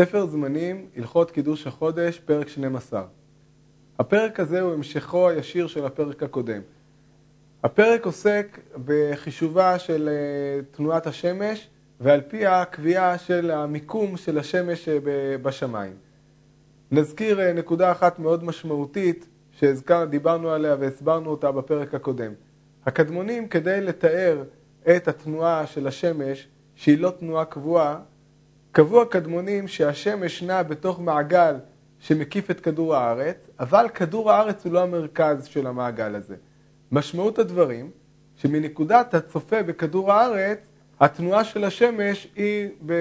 ספר זמנים, הלכות קידוש החודש, פרק 12. הפרק הזה הוא המשכו הישיר של הפרק הקודם. הפרק עוסק בחישובה של אה, תנועת השמש ועל פי הקביעה של המיקום של השמש אה, בשמיים. נזכיר אה, נקודה אחת מאוד משמעותית שדיברנו עליה והסברנו אותה בפרק הקודם. הקדמונים כדי לתאר את התנועה של השמש, שהיא לא תנועה קבועה, קבעו הקדמונים שהשמש נע בתוך מעגל שמקיף את כדור הארץ, אבל כדור הארץ הוא לא המרכז של המעגל הזה. משמעות הדברים, שמנקודת הצופה בכדור הארץ, התנועה של השמש היא, ב...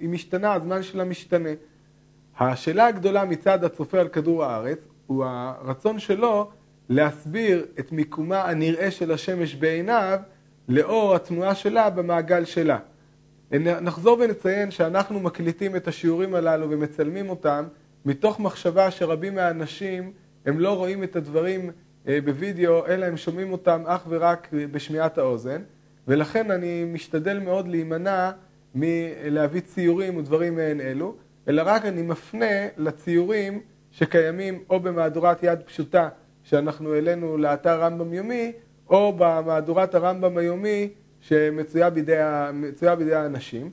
היא משתנה, הזמן שלה משתנה. השאלה הגדולה מצד הצופה על כדור הארץ, הוא הרצון שלו להסביר את מיקומה הנראה של השמש בעיניו, לאור התנועה שלה במעגל שלה. נחזור ונציין שאנחנו מקליטים את השיעורים הללו ומצלמים אותם מתוך מחשבה שרבים מהאנשים הם לא רואים את הדברים אה, בווידאו, אלא הם שומעים אותם אך ורק בשמיעת האוזן, ולכן אני משתדל מאוד להימנע מלהביא ציורים ודברים מעין אלו, אלא רק אני מפנה לציורים שקיימים או במהדורת יד פשוטה שאנחנו העלינו לאתר רמב"ם יומי, או במהדורת הרמב"ם היומי שמצויה בידי, בידי האנשים.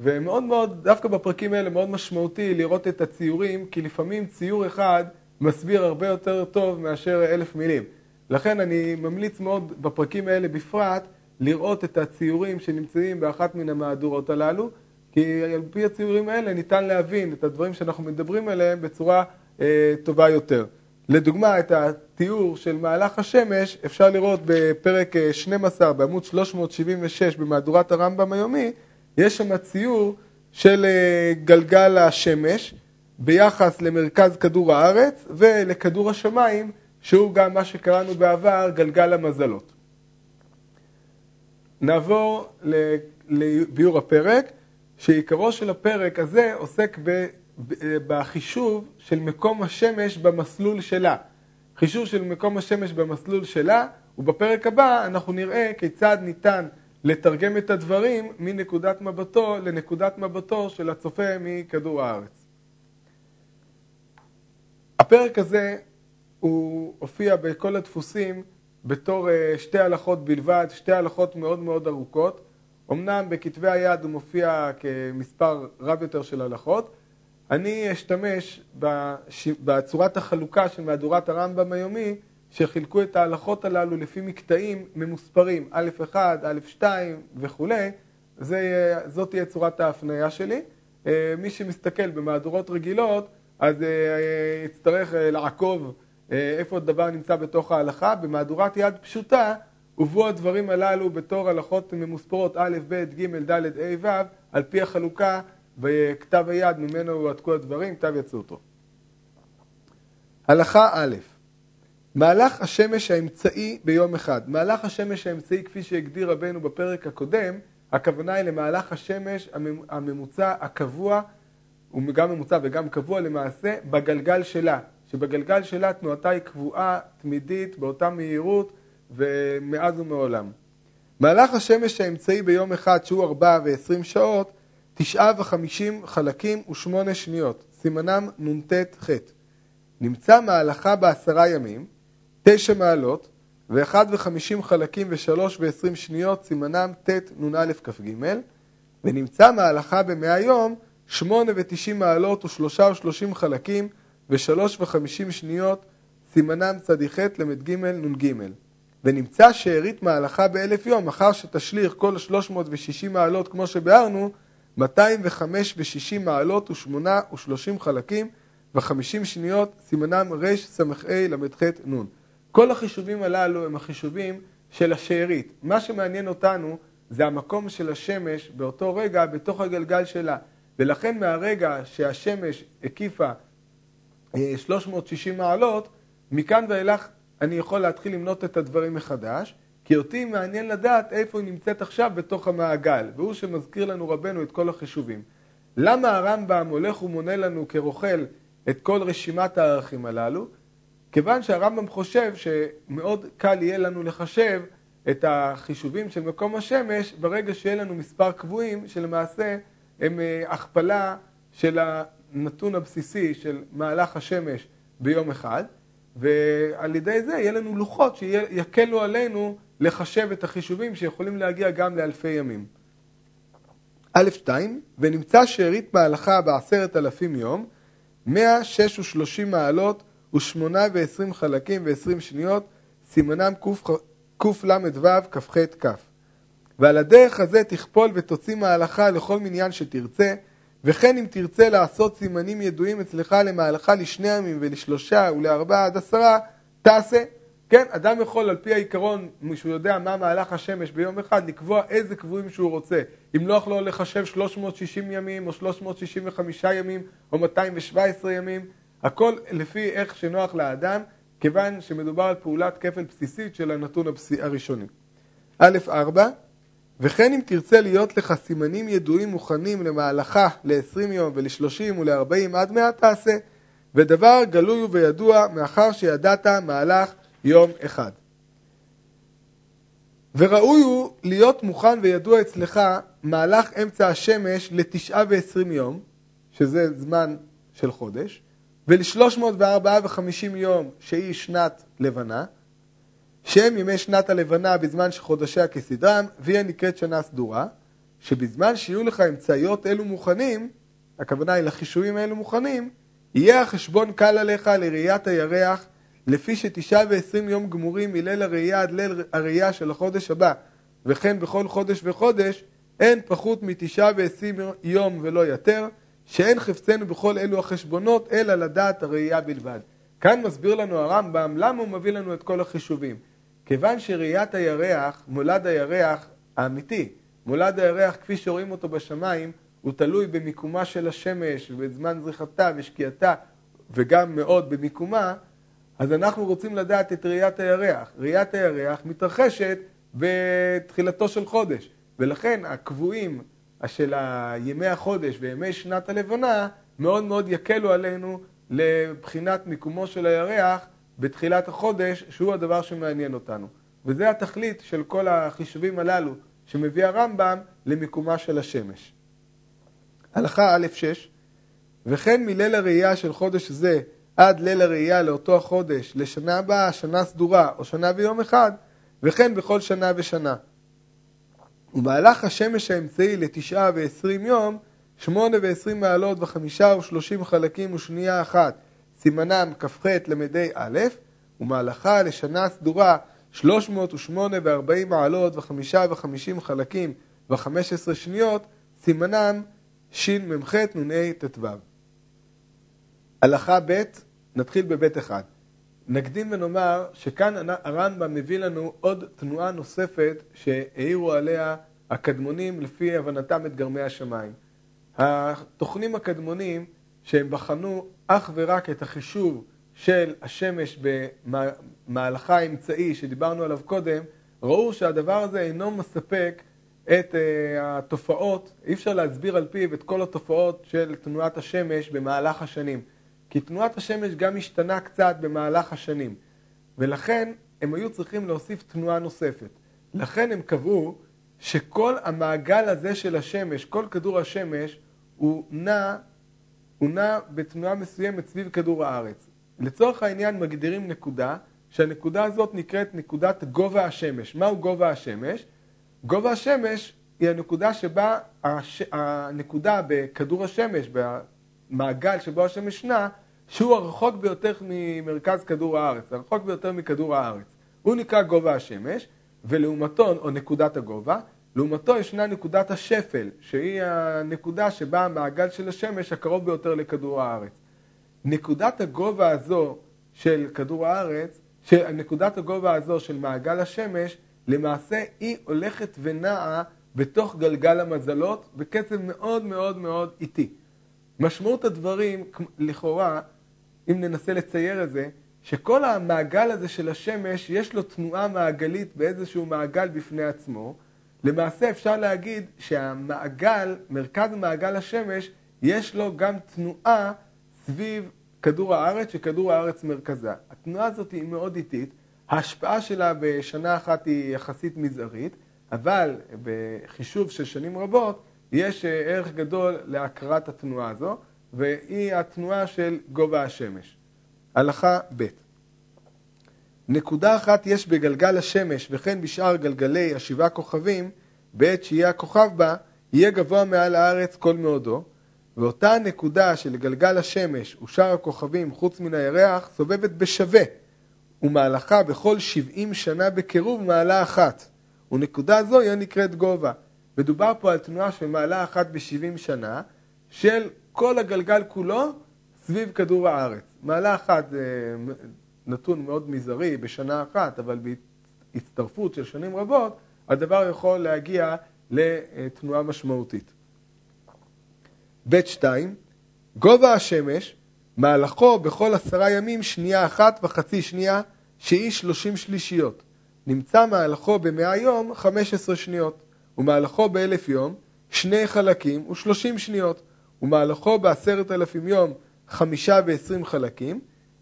ומאוד מאוד, דווקא בפרקים האלה מאוד משמעותי לראות את הציורים, כי לפעמים ציור אחד מסביר הרבה יותר טוב מאשר אלף מילים. לכן אני ממליץ מאוד בפרקים האלה בפרט לראות את הציורים שנמצאים באחת מן המהדורות הללו, כי על פי הציורים האלה ניתן להבין את הדברים שאנחנו מדברים עליהם בצורה אה, טובה יותר. לדוגמה, את התיאור של מהלך השמש אפשר לראות בפרק 12 בעמוד 376 במהדורת הרמב"ם היומי, יש שם ציור של אה, גלגל השמש ביחס למרכז כדור הארץ ולכדור השמיים, שהוא גם מה שקראנו בעבר גלגל המזלות. נעבור לביאור הפרק, שעיקרו של הפרק הזה עוסק בחישוב של מקום השמש במסלול שלה. חישוב של מקום השמש במסלול שלה, ובפרק הבא אנחנו נראה כיצד ניתן לתרגם את הדברים מנקודת מבטו לנקודת מבטו של הצופה מכדור הארץ. הפרק הזה הוא הופיע בכל הדפוסים בתור אה, שתי הלכות בלבד, שתי הלכות מאוד מאוד ארוכות. אמנם בכתבי היד הוא מופיע כמספר רב יותר של הלכות. אני אשתמש בצורת החלוקה של מהדורת הרמב"ם היומי שחילקו את ההלכות הללו לפי מקטעים ממוספרים, א'1, א'2 וכולי, זה, זאת תהיה צורת ההפניה שלי. אה, מי שמסתכל במהדורות רגילות, אז אה, יצטרך אה, לעקוב איפה הדבר נמצא בתוך ההלכה. במהדורת יד פשוטה הובאו הדברים הללו בתור הלכות ממוספרות א', ב', ג', ד', ה', ו', על פי החלוקה בכתב היד ממנו הועתקו הדברים, כתב יצאותו. הלכה א' מהלך השמש האמצעי ביום אחד. מהלך השמש האמצעי, כפי שהגדיר רבנו בפרק הקודם, הכוונה היא למהלך השמש הממוצע הקבוע, הוא גם ממוצע וגם קבוע למעשה, בגלגל שלה. שבגלגל שלה תנועתה היא קבועה, תמידית, באותה מהירות ומאז ומעולם. מהלך השמש האמצעי ביום אחד, שהוא ארבע ועשרים שעות, תשעה וחמישים חלקים ושמונה שניות, סימנם נ"ט ח'. נמצא מהלכה בעשרה ימים, תשע מעלות ואחד וחמישים חלקים ושלוש ועשרים שניות סימנם ט' נ"א כ"ג ונמצא מהלכה במאה יום שמונה ותשעים מעלות ושלושה ושלושים חלקים ושלוש וחמישים שניות סימנם צ"ח ל"ג נ"ג ונמצא שארית מהלכה באלף יום אחר שתשליך כל שלוש מאות ושישים מעלות כמו שביארנו מאתיים וחמש ושישים מעלות ושמונה ושלושים חלקים וחמישים שניות סימנם רס"ה ל"ח נ' כל החישובים הללו הם החישובים של השארית. מה שמעניין אותנו זה המקום של השמש באותו רגע בתוך הגלגל שלה. ולכן מהרגע שהשמש הקיפה 360 אה, מעלות, מכאן ואילך אני יכול להתחיל למנות את הדברים מחדש, כי אותי מעניין לדעת איפה היא נמצאת עכשיו בתוך המעגל, והוא שמזכיר לנו רבנו את כל החישובים. למה הרמב"ם הולך ומונה לנו כרוכל את כל רשימת הערכים הללו? כיוון שהרמב"ם חושב שמאוד קל יהיה לנו לחשב את החישובים של מקום השמש ברגע שיהיה לנו מספר קבועים שלמעשה הם אה, הכפלה של הנתון הבסיסי של מהלך השמש ביום אחד, ועל ידי זה יהיה לנו לוחות שיקלו עלינו לחשב את החישובים שיכולים להגיע גם לאלפי ימים. א. 2 ונמצא שארית מהלכה בעשרת אלפים יום, 106 ושלושים מעלות ושמונה ועשרים חלקים ועשרים שניות, סימנם קל"ו כ"ח כ'. ועל הדרך הזה תכפול ותוציא מהלכה לכל מניין שתרצה, וכן אם תרצה לעשות סימנים ידועים אצלך למהלכה לשני ימים ולשלושה ולארבעה עד עשרה, תעשה. כן, אדם יכול על פי העיקרון, שהוא יודע מה מהלך השמש ביום אחד, לקבוע איזה קבועים שהוא רוצה. נוח לו לחשב 360 ימים או 365 ימים או 217 ימים, הכל לפי איך שנוח לאדם, כיוון שמדובר על פעולת כפל בסיסית של הנתון הראשוני. א. 4 וכן אם תרצה להיות לך סימנים ידועים מוכנים למהלכה ל-20 יום ול-30 ול-40 עד 100 תעשה, ודבר גלוי וידוע מאחר שידעת מהלך יום אחד. וראוי הוא להיות מוכן וידוע אצלך מהלך אמצע השמש לתשעה ועשרים יום, שזה זמן של חודש, ולשלוש מאות וארבעה וחמישים יום שהיא שנת לבנה, שהם ימי שנת הלבנה בזמן שחודשיה כסדרם, והיא הנקראת שנה סדורה, שבזמן שיהיו לך אמצעיות אלו מוכנים, הכוונה היא לחישובים האלו מוכנים, יהיה החשבון קל עליך לראיית הירח, לפי שתשעה ועשרים יום גמורים מליל הראייה עד ליל הראייה של החודש הבא, וכן בכל חודש וחודש, אין פחות מתשעה ועשרים יום ולא יותר, שאין חפצנו בכל אלו החשבונות, אלא לדעת הראייה בלבד. כאן מסביר לנו הרמב"ם למה הוא מביא לנו את כל החישובים. כיוון שראיית הירח, מולד הירח האמיתי, מולד הירח כפי שרואים אותו בשמיים, הוא תלוי במיקומה של השמש ובזמן זריחתה ושקיעתה וגם מאוד במיקומה, אז אנחנו רוצים לדעת את ראיית הירח. ראיית הירח מתרחשת בתחילתו של חודש, ולכן הקבועים של ימי החודש וימי שנת הלבנה מאוד מאוד יקלו עלינו לבחינת מיקומו של הירח בתחילת החודש, שהוא הדבר שמעניין אותנו. וזה התכלית של כל החישובים הללו שמביא הרמב"ם למיקומה של השמש. הלכה א'6 וכן מליל הראייה של חודש זה עד ליל הראייה לאותו החודש, לשנה הבאה, שנה סדורה או שנה ויום אחד, וכן בכל שנה ושנה. ומהלך השמש האמצעי לתשעה ועשרים יום, שמונה ועשרים מעלות וחמישה ושלושים חלקים ושנייה אחת, סימנם כ"ח למדי א', ומהלכה לשנה סדורה שלוש מאות ושמונה וארבעים מעלות וחמישה וחמישים חלקים וחמש עשרה שניות, סימנם שמ"ח נ"ה ט"ו. הלכה ב', נתחיל בבית אחד. נקדים ונאמר שכאן הרמב"ם מביא לנו עוד תנועה נוספת שהעירו עליה הקדמונים לפי הבנתם את גרמי השמיים. התוכנים הקדמונים שהם בחנו אך ורק את החישוב של השמש במהלכה האמצעי שדיברנו עליו קודם, ראו שהדבר הזה אינו מספק את uh, התופעות, אי אפשר להסביר על פיו את כל התופעות של תנועת השמש במהלך השנים. כי תנועת השמש גם השתנה קצת במהלך השנים, ולכן הם היו צריכים להוסיף תנועה נוספת. לכן הם קבעו שכל המעגל הזה של השמש, כל כדור השמש, הוא נע, הוא נע בתנועה מסוימת סביב כדור הארץ. לצורך העניין מגדירים נקודה, שהנקודה הזאת נקראת נקודת גובה השמש. מהו גובה השמש? גובה השמש היא הנקודה שבה הש... הנקודה בכדור השמש, במעגל שבו השמש נע, שהוא הרחוק ביותר ממרכז כדור הארץ, הרחוק ביותר מכדור הארץ. הוא נקרא גובה השמש, ולעומתו, או נקודת הגובה, לעומתו ישנה נקודת השפל, שהיא הנקודה שבה המעגל של השמש הקרוב ביותר לכדור הארץ. נקודת הגובה הזו של כדור הארץ, נקודת הגובה הזו של מעגל השמש, למעשה היא הולכת ונעה בתוך גלגל המזלות בקצב מאוד מאוד מאוד איטי. משמעות הדברים, לכאורה, אם ננסה לצייר את זה, שכל המעגל הזה של השמש יש לו תנועה מעגלית באיזשהו מעגל בפני עצמו. למעשה אפשר להגיד שהמעגל, מרכז מעגל השמש, יש לו גם תנועה סביב כדור הארץ, שכדור הארץ מרכזה. התנועה הזאת היא מאוד איטית, ההשפעה שלה בשנה אחת היא יחסית מזערית, אבל בחישוב של שנים רבות, יש אה, ערך גדול להכרת התנועה הזו, והיא התנועה של גובה השמש. הלכה ב' נקודה אחת יש בגלגל השמש וכן בשאר גלגלי השבעה כוכבים, בעת שיהיה הכוכב בה, יהיה גבוה מעל הארץ כל מאודו, ואותה נקודה של גלגל השמש ושאר הכוכבים חוץ מן הירח סובבת בשווה, ומהלכה בכל שבעים שנה בקירוב מעלה אחת, ונקודה זו היא נקראת גובה. מדובר פה על תנועה של מעלה אחת בשבעים שנה, של כל הגלגל כולו סביב כדור הארץ. מעלה אחת זה נתון מאוד מזערי בשנה אחת, אבל בהצטרפות של שנים רבות, הדבר יכול להגיע לתנועה משמעותית. ב. 2 גובה השמש, מהלכו בכל עשרה ימים שנייה אחת וחצי שנייה, שהיא שלושים שלישיות. נמצא מהלכו במאה יום חמש עשרה שניות, ומהלכו באלף יום שני חלקים ושלושים שניות, ומהלכו בעשרת אלפים יום חמישה ועשרים חלקים,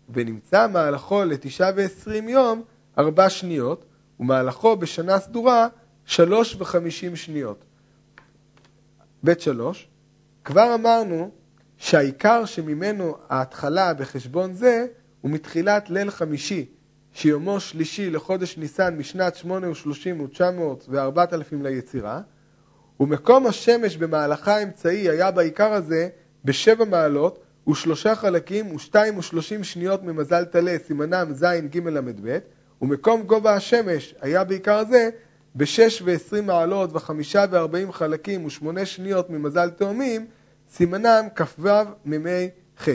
ונמצא מהלכו לתשעה ועשרים יום ארבע שניות, ומהלכו בשנה סדורה שלוש וחמישים שניות. ב. שלוש כבר אמרנו שהעיקר שממנו ההתחלה בחשבון זה הוא מתחילת ליל חמישי, שיומו שלישי לחודש ניסן משנת שמונה ושלושים ותשע מאות וארבעת אלפים ליצירה, ומקום השמש במהלכה האמצעי היה בעיקר הזה בשבע מעלות ושלושה חלקים ושתיים ושלושים שניות ממזל טלה, סימנם ז' ג' ל"ב, ומקום גובה השמש היה בעיקר הזה בשש ועשרים מעלות וחמישה וארבעים חלקים ושמונה שניות ממזל תאומים, סימנם כ"ו מ"מי ח'.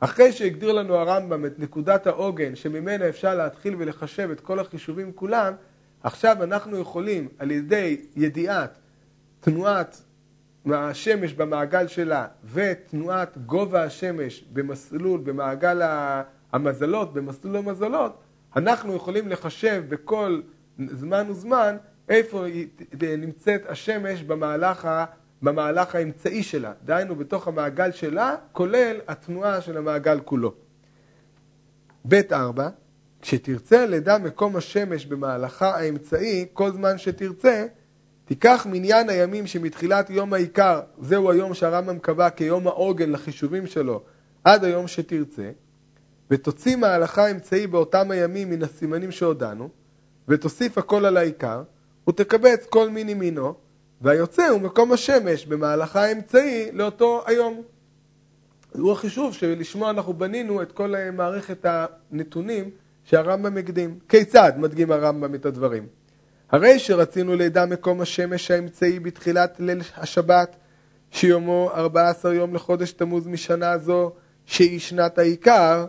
אחרי שהגדיר לנו הרמב"ם את נקודת העוגן שממנה אפשר להתחיל ולחשב את כל החישובים כולם, עכשיו אנחנו יכולים על ידי ידיעת תנועת השמש במעגל שלה ותנועת גובה השמש במסלול, במעגל המזלות, במסלול המזלות, אנחנו יכולים לחשב בכל זמן וזמן איפה נמצאת השמש במהלך, ה, במהלך האמצעי שלה, דהיינו בתוך המעגל שלה, כולל התנועה של המעגל כולו. ב. 4 כשתרצה לדע מקום השמש במהלכה האמצעי, כל זמן שתרצה, תיקח מניין הימים שמתחילת יום העיקר, זהו היום שהרמב"ם קבע כיום העוגן לחישובים שלו, עד היום שתרצה, ותוציא מהלכה האמצעי באותם הימים מן הסימנים שהודענו, ותוסיף הכל על העיקר, ותקבץ כל מיני מינו, והיוצא הוא מקום השמש במהלכה האמצעי לאותו היום. הוא החישוב שלשמו אנחנו בנינו את כל מערכת הנתונים שהרמב"ם הקדים. כיצד מדגים הרמב"ם את הדברים? הרי שרצינו לידע מקום השמש האמצעי בתחילת ליל השבת, שיומו 14 יום לחודש תמוז משנה זו, שהיא שנת העיקר,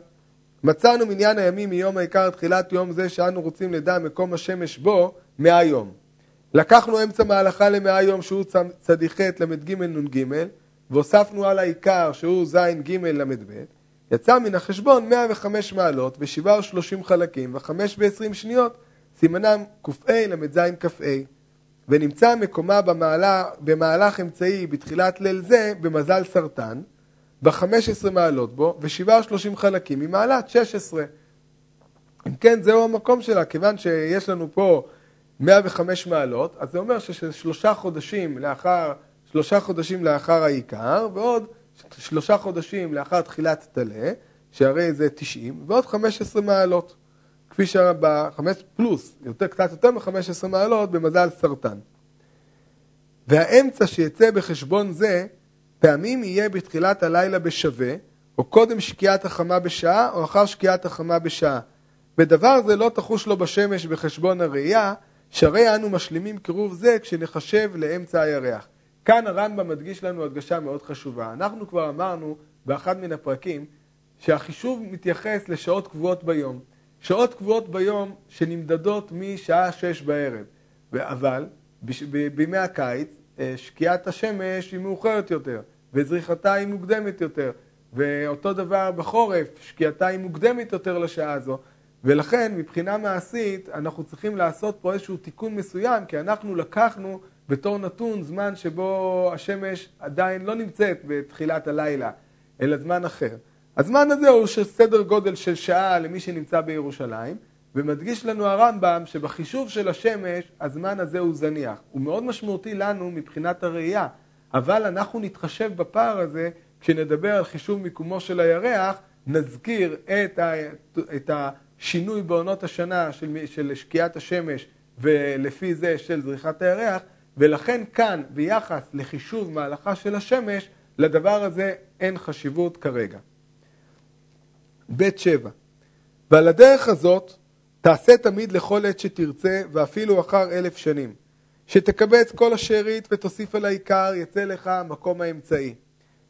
מצאנו מניין הימים מיום העיקר תחילת יום זה שאנו רוצים לדע מקום השמש בו, מאה יום. לקחנו אמצע מהלכה למאה יום שהוא צדיח ל"ג נ"ג, והוספנו על העיקר שהוא ז' ג' ל"ב, יצא מן החשבון 105 מעלות ושבעה ושלושים חלקים וחמש ועשרים שניות, סימנם ק"ה ל"ז כ"ה, ונמצא מקומה במעלה, במהלך אמצעי בתחילת ליל זה במזל סרטן, בחמש עשרה מעלות בו, ושבעה ושלושים חלקים ממעלת שש עשרה. אם כן, זהו המקום שלה, כיוון שיש לנו פה 105 מעלות, אז זה אומר ששלושה חודשים לאחר, שלושה חודשים לאחר העיקר, ועוד שלושה חודשים לאחר תחילת טלה, שהרי זה 90, ועוד 15 מעלות, כפי שהיה בחמש פלוס, יותר, קצת יותר מ-15 מעלות במזל סרטן. והאמצע שיצא בחשבון זה, פעמים יהיה בתחילת הלילה בשווה, או קודם שקיעת החמה בשעה, או אחר שקיעת החמה בשעה. ודבר זה לא תחוש לו בשמש בחשבון הראייה, שהרי אנו משלימים קירוב זה כשנחשב לאמצע הירח. כאן הרמב"ם מדגיש לנו הדגשה מאוד חשובה. אנחנו כבר אמרנו באחד מן הפרקים שהחישוב מתייחס לשעות קבועות ביום. שעות קבועות ביום שנמדדות משעה שש בערב. אבל בימי הקיץ אה, שקיעת השמש היא מאוחרת יותר, וזריחתה היא מוקדמת יותר. ואותו דבר בחורף, שקיעתה היא מוקדמת יותר לשעה הזו. ולכן מבחינה מעשית אנחנו צריכים לעשות פה איזשהו תיקון מסוים, כי אנחנו לקחנו בתור נתון זמן שבו השמש עדיין לא נמצאת בתחילת הלילה, אלא זמן אחר. הזמן הזה הוא של סדר גודל של שעה למי שנמצא בירושלים, ומדגיש לנו הרמב"ם שבחישוב של השמש הזמן הזה הוא זניח. הוא מאוד משמעותי לנו מבחינת הראייה. אבל אנחנו נתחשב בפער הזה כשנדבר על חישוב מיקומו של הירח, נזכיר את, ה, את השינוי בעונות השנה של, של שקיעת השמש ולפי זה של זריחת הירח, ולכן כאן, ביחס לחישוב מהלכה של השמש, לדבר הזה אין חשיבות כרגע. ב. 7 ועל הדרך הזאת תעשה תמיד לכל עת שתרצה, ואפילו אחר אלף שנים. שתקבץ כל השארית ותוסיף על העיקר, יצא לך המקום האמצעי.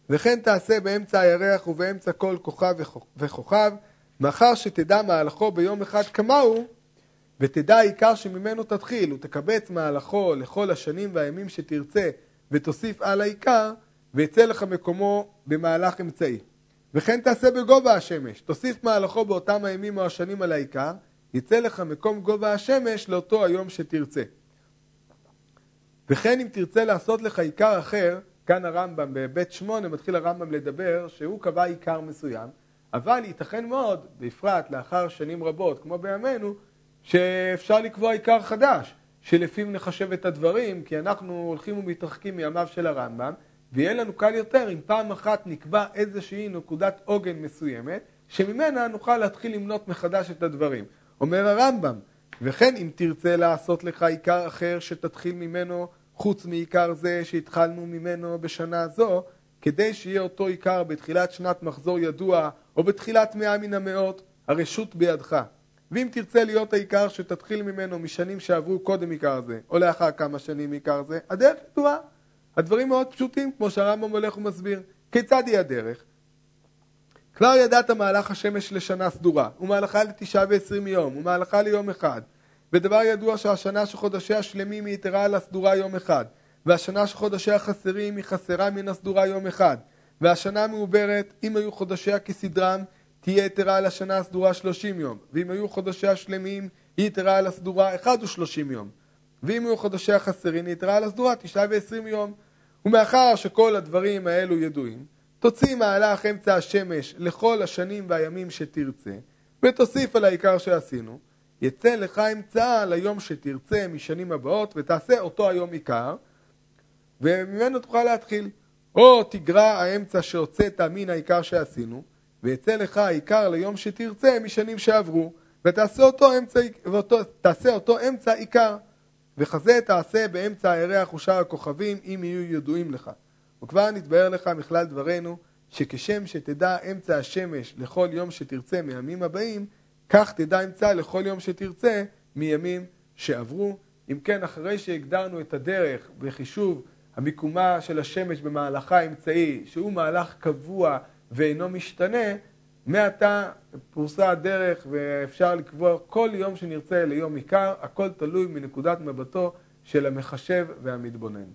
וכן תעשה באמצע הירח ובאמצע כל כוכב וכוכב, מאחר שתדע מהלכו ביום אחד כמהו, ותדע העיקר שממנו תתחיל, ותקבץ מהלכו לכל השנים והימים שתרצה, ותוסיף על העיקר, ויצא לך מקומו במהלך אמצעי. וכן תעשה בגובה השמש, תוסיף מהלכו באותם הימים או השנים על העיקר, יצא לך מקום גובה השמש לאותו היום שתרצה. וכן אם תרצה לעשות לך עיקר אחר, כאן הרמב"ם, בבית שמונה מתחיל הרמב"ם לדבר שהוא קבע עיקר מסוים, אבל ייתכן מאוד, בפרט לאחר שנים רבות, כמו בימינו, שאפשר לקבוע עיקר חדש, שלפיו נחשב את הדברים, כי אנחנו הולכים ומתרחקים מימיו של הרמב"ם, ויהיה לנו קל יותר אם פעם אחת נקבע איזושהי נקודת עוגן מסוימת, שממנה נוכל להתחיל למנות מחדש את הדברים. אומר הרמב"ם, וכן אם תרצה לעשות לך עיקר אחר שתתחיל ממנו חוץ מעיקר זה שהתחלנו ממנו בשנה זו, כדי שיהיה אותו עיקר בתחילת שנת מחזור ידוע או בתחילת מאה מן המאות, הרשות בידך. ואם תרצה להיות העיקר שתתחיל ממנו משנים שעברו קודם עיקר זה, או לאחר כמה שנים עיקר זה, הדרך ידועה. הדברים מאוד פשוטים, כמו שהרמב"ם הולך ומסביר. כיצד היא הדרך? כבר ידעת מהלך השמש לשנה סדורה, ומהלכה לתשעה ועשרים יום, ומהלכה ליום אחד. ודבר ידוע שהשנה שחודשיה שלמים היא יתרה על הסדורה יום אחד, והשנה שחודשיה חסרים היא חסרה מן הסדורה יום אחד, והשנה המעוברת, אם היו חודשיה כסדרם, תהיה יתרה על השנה הסדורה שלושים יום, ואם היו חודשיה שלמים, היא יתרה על הסדורה אחד ושלושים יום, ואם היו חודשיה חסרים, היא יתרה על הסדורה תשעה ועשרים יום. ומאחר שכל הדברים האלו ידועים, תוציא מהלך אמצע השמש לכל השנים והימים שתרצה, ותוסיף על העיקר שעשינו, יצא לך אמצעה ליום שתרצה משנים הבאות, ותעשה אותו היום עיקר, וממנו תוכל להתחיל. או תגרע האמצע שהוצאת מן העיקר שעשינו, ויצא לך העיקר ליום שתרצה משנים שעברו, ותעשה אותו אמצע, ואותו, אותו אמצע עיקר. וכזה תעשה באמצע הירח ושאר הכוכבים, אם יהיו ידועים לך. וכבר נתבהר לך מכלל דברינו, שכשם שתדע אמצע השמש לכל יום שתרצה מימים הבאים, כך תדע אמצע לכל יום שתרצה מימים שעברו. אם כן, אחרי שהגדרנו את הדרך בחישוב המיקומה של השמש במהלכה האמצעי, שהוא מהלך קבוע ואינו משתנה, מעתה פרוסה הדרך ואפשר לקבוע כל יום שנרצה ליום עיקר, הכל תלוי מנקודת מבטו של המחשב והמתבונן.